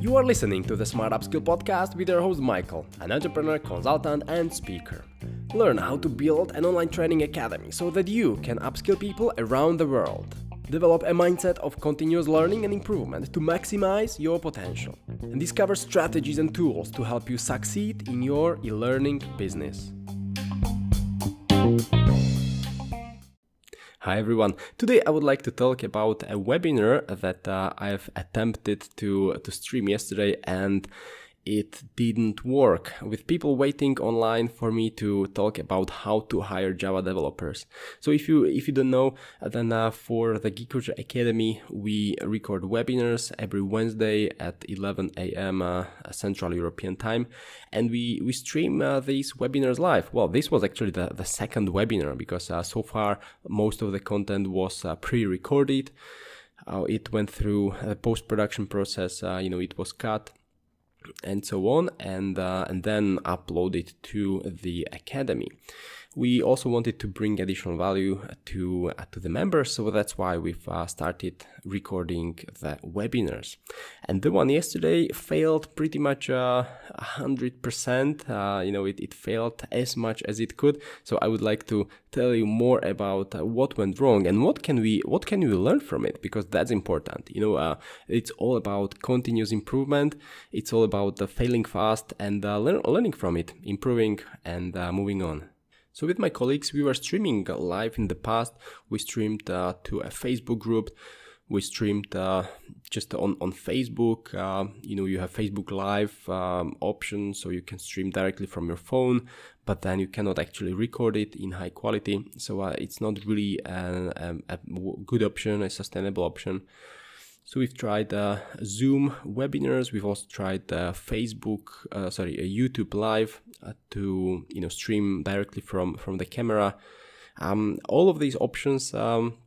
You are listening to the Smart Upskill podcast with your host Michael, an entrepreneur, consultant, and speaker. Learn how to build an online training academy so that you can upskill people around the world. Develop a mindset of continuous learning and improvement to maximize your potential. And discover strategies and tools to help you succeed in your e learning business. Hi everyone. Today I would like to talk about a webinar that uh, I've attempted to to stream yesterday and it didn't work with people waiting online for me to talk about how to hire java developers. So if you if you don't know then uh, for the geek culture academy we record webinars every wednesday at 11 a.m uh, central european time and we we stream uh, these webinars live. Well this was actually the, the second webinar because uh, so far most of the content was uh, pre-recorded. Uh, it went through a post-production process you know it was cut and so on and uh, and then upload it to the academy we also wanted to bring additional value to uh, to the members so that's why we've uh, started recording the webinars. And the one yesterday failed pretty much uh, 100% uh, you know it, it failed as much as it could. So i would like to tell you more about uh, what went wrong and what can we what can we learn from it because that's important. You know uh, it's all about continuous improvement. It's all about failing fast and learn, learning from it improving and moving on so with my colleagues, we were streaming live in the past. We streamed uh, to a Facebook group. We streamed uh, just on, on Facebook. Uh, you know, you have Facebook Live um, option, so you can stream directly from your phone, but then you cannot actually record it in high quality. So uh, it's not really a, good option, a sustainable option. So we've tried uh, Zoom webinars. We've also tried uh, Facebook, uh, sorry, uh, YouTube Live to you know stream directly from from the camera. Um, all of these options um,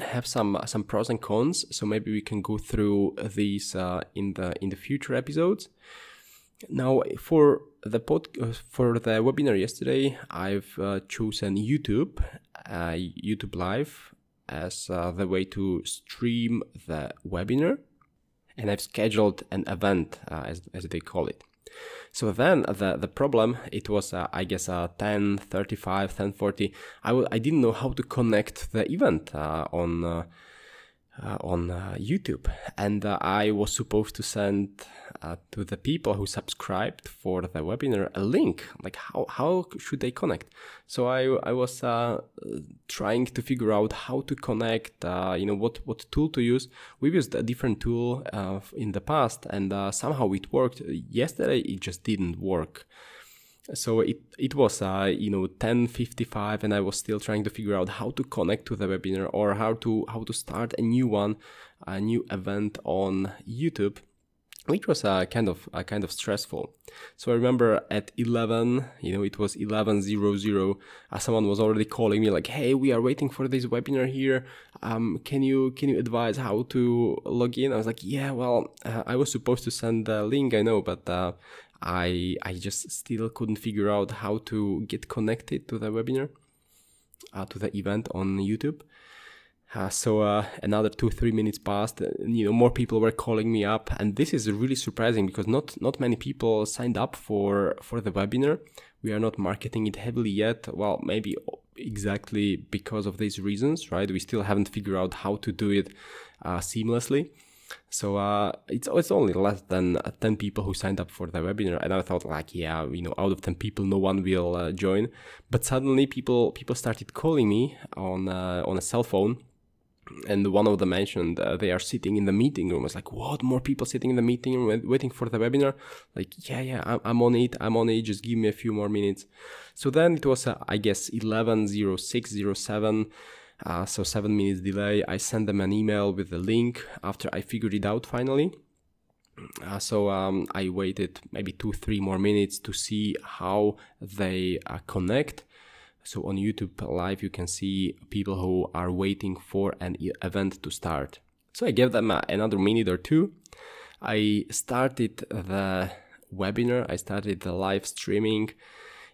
have some some pros and cons. So maybe we can go through these uh, in the in the future episodes. Now for the pod, for the webinar yesterday, I've chosen YouTube, YouTube Live as uh, the way to stream the webinar and I've scheduled an event uh, as, as they call it. So then the, the problem, it was, uh, I guess, uh, 10, 35, 10, 40. I w- I didn't know how to connect the event uh, on uh, on uh, YouTube, and uh, I was supposed to send uh, to the people who subscribed for the webinar a link. Like how how should they connect? So I I was uh, trying to figure out how to connect. Uh, you know what what tool to use. We used a different tool in the past, and somehow it worked. Yesterday it just didn't work so it it was uh, you know 10:55 and I was still trying to figure out how to connect to the webinar or how to how to start a new one a new event on YouTube which was uh, kind of uh, kind of stressful. So I remember at 11, you know, it was 11:00. Uh, someone was already calling me like, "Hey, we are waiting for this webinar here. Um, can you can you advise how to log in?" I was like, "Yeah, well, uh, I was supposed to send the link, I know, but uh, I I just still couldn't figure out how to get connected to the webinar, uh, to the event on YouTube. Uh, so uh, another two three minutes passed. And, you know, more people were calling me up, and this is really surprising because not not many people signed up for for the webinar. We are not marketing it heavily yet. Well, maybe exactly because of these reasons, right? We still haven't figured out how to do it uh, seamlessly. So uh, it's it's only less than uh, ten people who signed up for the webinar, and I thought like, yeah, you know, out of ten people, no one will uh, join. But suddenly, people people started calling me on uh, on a cell phone, and one of them mentioned uh, they are sitting in the meeting room. I was like, what? More people sitting in the meeting room waiting for the webinar? Like, yeah, yeah, I'm, I'm on it. I'm on it. Just give me a few more minutes. So then it was, uh, I guess, eleven zero six zero seven. Uh, so seven minutes delay. I sent them an email with the link after I figured it out finally. Uh, so um, I waited maybe two, three more minutes to see how they uh, connect. So on YouTube Live, you can see people who are waiting for an event to start. So I gave them uh, another minute or two. I started the webinar. I started the live streaming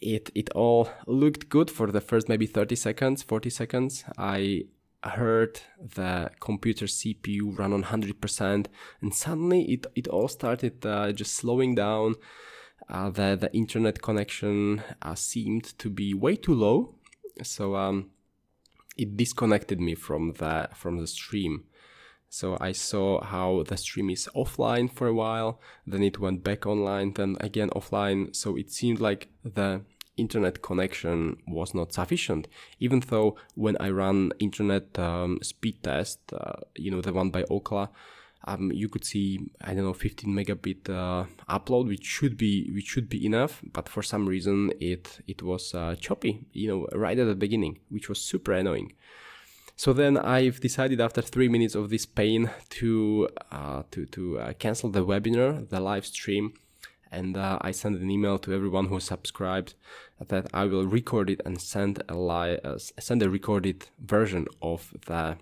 it it all looked good for the first maybe 30 seconds 40 seconds i heard the computer CPU run on 100%, and suddenly it, it all started uh, just slowing down. Uh, the, the internet connection uh, seemed to be way too low. So um, it disconnected me from the from the stream. So I saw how the stream is offline for a while, then it went back online, then again offline. So it seemed like the internet connection was not sufficient. Even though when I ran internet um, speed test, uh, you know the one by Ookla, um, you could see I don't know 15 megabit uh, upload, which should be which should be enough, but for some reason it it was uh, choppy, you know, right at the beginning, which was super annoying. So then I've decided after three minutes of this pain to uh, to to uh, cancel the webinar, the live stream, and uh, I sent an email to everyone who subscribed that I will record it and send a li- uh, send a recorded version of the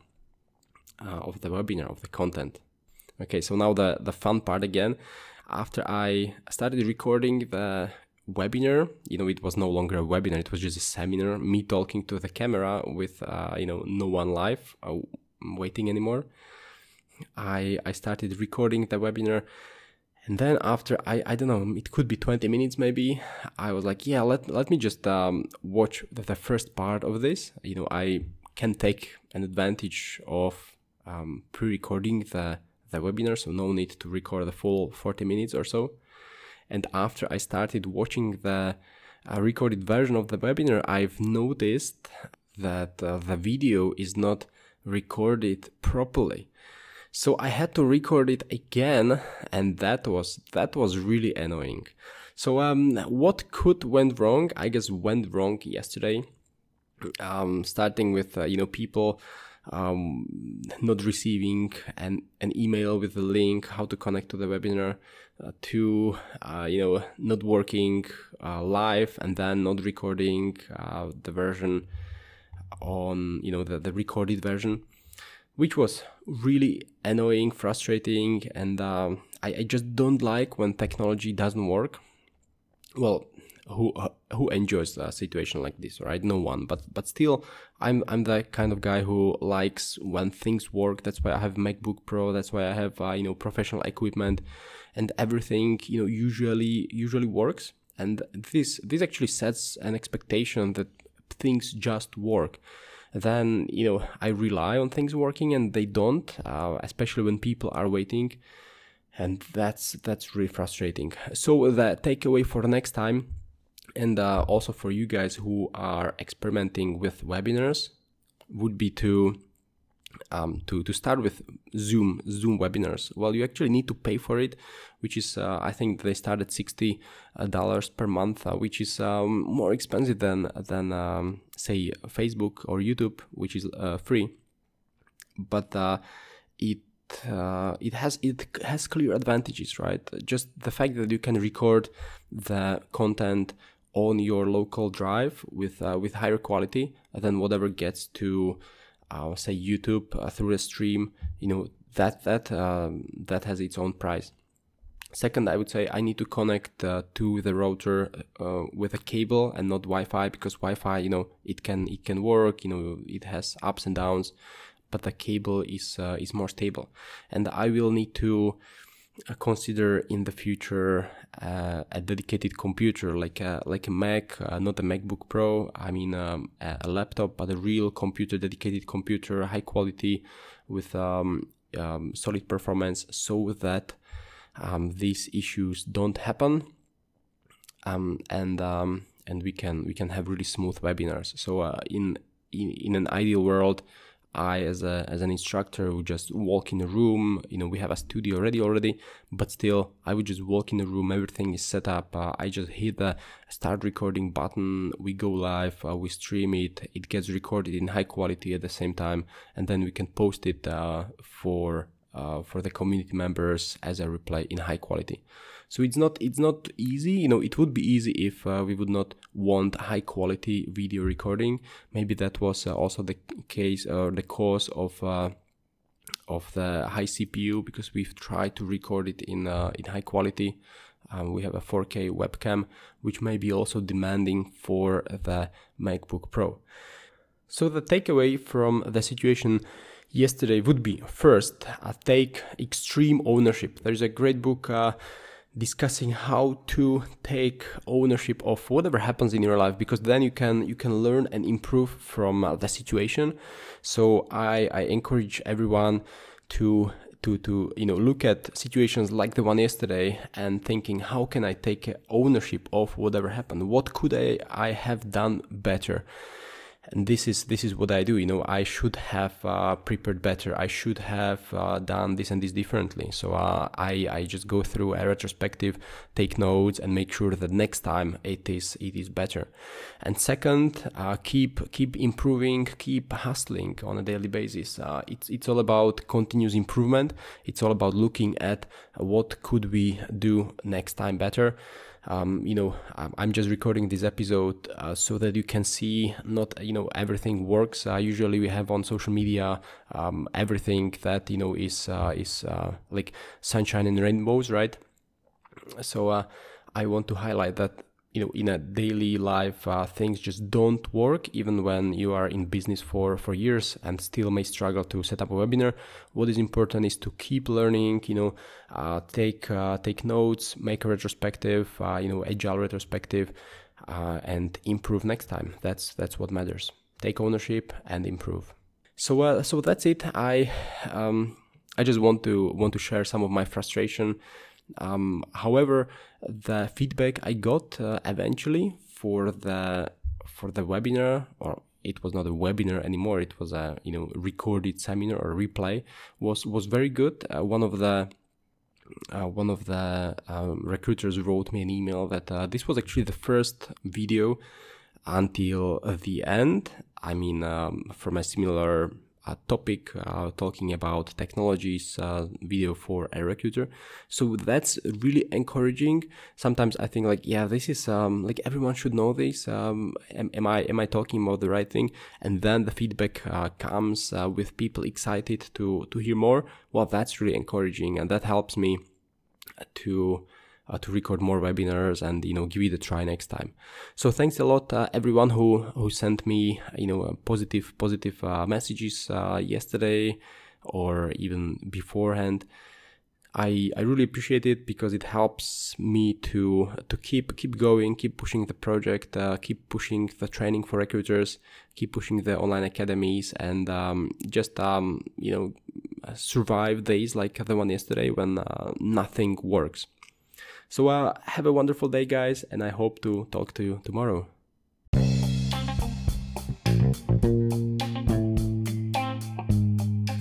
of the webinar of the content. Okay, so now the, the fun part again. After I started recording the webinar, you know, it was no longer a webinar, it was just a seminar, me talking to the camera with, uh, you know, no one live uh, waiting anymore. I, I started recording the webinar and then after I, I don't know it could be 20 minutes maybe i was like yeah let, let me just um, watch the, the, first part of this you know i can take an advantage of um, pre-recording the the webinar, so no need to record the full 40 minutes or so. And after I started watching the uh, recorded version of the webinar, I've noticed that uh, the video is not recorded properly. So I had to record it again, and that was that was really annoying. So um, what could went wrong? I guess went wrong yesterday. Um, starting with uh, you know people um, not receiving an, an email with a link, how to connect to the webinar, uh, to, uh, you know, not working uh, live and then not recording uh, the version on, you know, the, the recorded version, which was really annoying, frustrating, and um, I, I just don't like when technology doesn't work. Well, who uh, who enjoys a situation like this right? No one. But but still i'm i'm the kind of guy who likes when things work. That's why i have macbook pro. That's why i have uh, you know professional equipment and everything you know usually usually works. And this this actually sets an expectation that things just work. Then you know i rely on things working and they don't uh, especially when people are waiting. And that's that's really frustrating. So the takeaway for next time and uh, also for you guys who are experimenting with webinars would be to um, to to start with Zoom Zoom webinars. Well, you actually need to pay for it, which is uh, I think they start at sixty uh, dollars per month, uh, which is um, more expensive than than um, say Facebook or YouTube, which is uh, free. But uh, it uh, it has it has clear advantages, right? Just the fact that you can record the content on your local drive with uh, with higher quality than whatever gets to uh, say YouTube uh, through a stream. You know that that um, that has its own price. Second, I would say I need to connect uh, to the router uh, with a cable and not Wi-Fi because Wi-Fi, you know, it can it can work. You know, it has ups and downs, but the cable is uh, is more stable. And I will need to consider in the future uh, a dedicated computer like a like a Mac, uh, not a MacBook Pro. I mean um, a, laptop, but a real computer, dedicated computer, high quality, with um, um, solid performance, so that um, these issues don't happen. Um, and um, and we can we can have really smooth webinars. So uh, in, in in an ideal world, I, as a as an instructor, would just walk in the room. You know, we have a studio already already, but still, I would just walk in the room. Everything is set up. Uh, I just hit the start recording button. We go live. Uh, we stream it. It gets recorded in high quality at the same time, and then we can post it uh, for uh, for the community members as a replay in high quality. So it's not it's not easy. You know, it would be easy if uh, we would not want high quality video recording. Maybe that was uh, also the case or the cause of uh, of the high CPU because we've tried to record it in uh, in high quality. Um, we have a 4K webcam, which may be also demanding for the MacBook Pro. So the takeaway from the situation yesterday would be first, uh, take extreme ownership. There's a great book uh, discussing how to take ownership of whatever happens in your life because then you can you can learn and improve from uh, the situation. So I I encourage everyone to to to you know look at situations like the one yesterday and thinking how can I take ownership of whatever happened? What could I I have done better? And this is this is what I do. You know, I should have uh, prepared better. I should have uh, done this and this differently. So uh, I I just go through a retrospective, take notes, and make sure that next time it is it is better. And second, uh, keep keep improving, keep hustling on a daily basis. Uh, it's it's all about continuous improvement. It's all about looking at what could we do next time better um, you know i'm just recording this episode uh, so that you can see not you know everything works. Uh, usually we have on social media um, everything that you know is uh, is uh, like sunshine and rainbows right? So uh, i want to highlight that you know in a daily life uh, things just don't work even when you are in business for for years and still may struggle to set up a webinar. What is important is to keep learning you know uh, take uh, take notes make a retrospective uh, you know agile retrospective uh, and improve next time. That's that's what matters. Take ownership and improve. So uh, so that's it. I um, i just want to want to share some of my frustration um, however, the feedback I got uh, eventually for the for the webinar, or it was not a webinar anymore, it was a you know recorded seminar or replay, was was very good. Uh, one of the uh, one of the um, recruiters wrote me an email that uh, this was actually the first video until the end. I mean, um, from a similar a topic uh, talking about technologies uh, video for a recruiter. So that's really encouraging. Sometimes i think like yeah this is um, like everyone should know this um, am, am, i am i talking about the right thing? And then the feedback uh, comes uh, with people excited to to hear more. Well that's really encouraging and that helps me to uh, to record more webinars and you know give it a try next time so thanks a lot uh, everyone who who sent me you know uh, positive positive uh, messages uh, yesterday or even beforehand I, I really appreciate it because it helps me to to keep keep going, keep pushing the project, uh, keep pushing the training for recruiters, keep pushing the online academies, and um, just um, you know survive days like the one yesterday when uh, nothing works. So uh, have a wonderful day, guys, and I hope to talk to you tomorrow.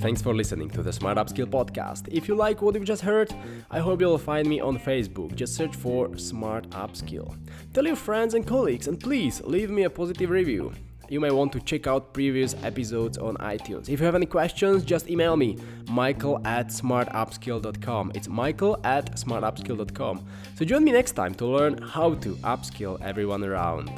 Thanks for listening to the Smart Upskill podcast. If you like what you've just heard, I hope you'll find me on Facebook. Just search for Smart Upskill. Tell your friends and colleagues, and please leave me a positive review you may want to check out previous episodes on iTunes. If you have any questions, just email me, michael at smartupskill.com. It's michael at smartupskill.com. So join me next time to learn how to upskill everyone around.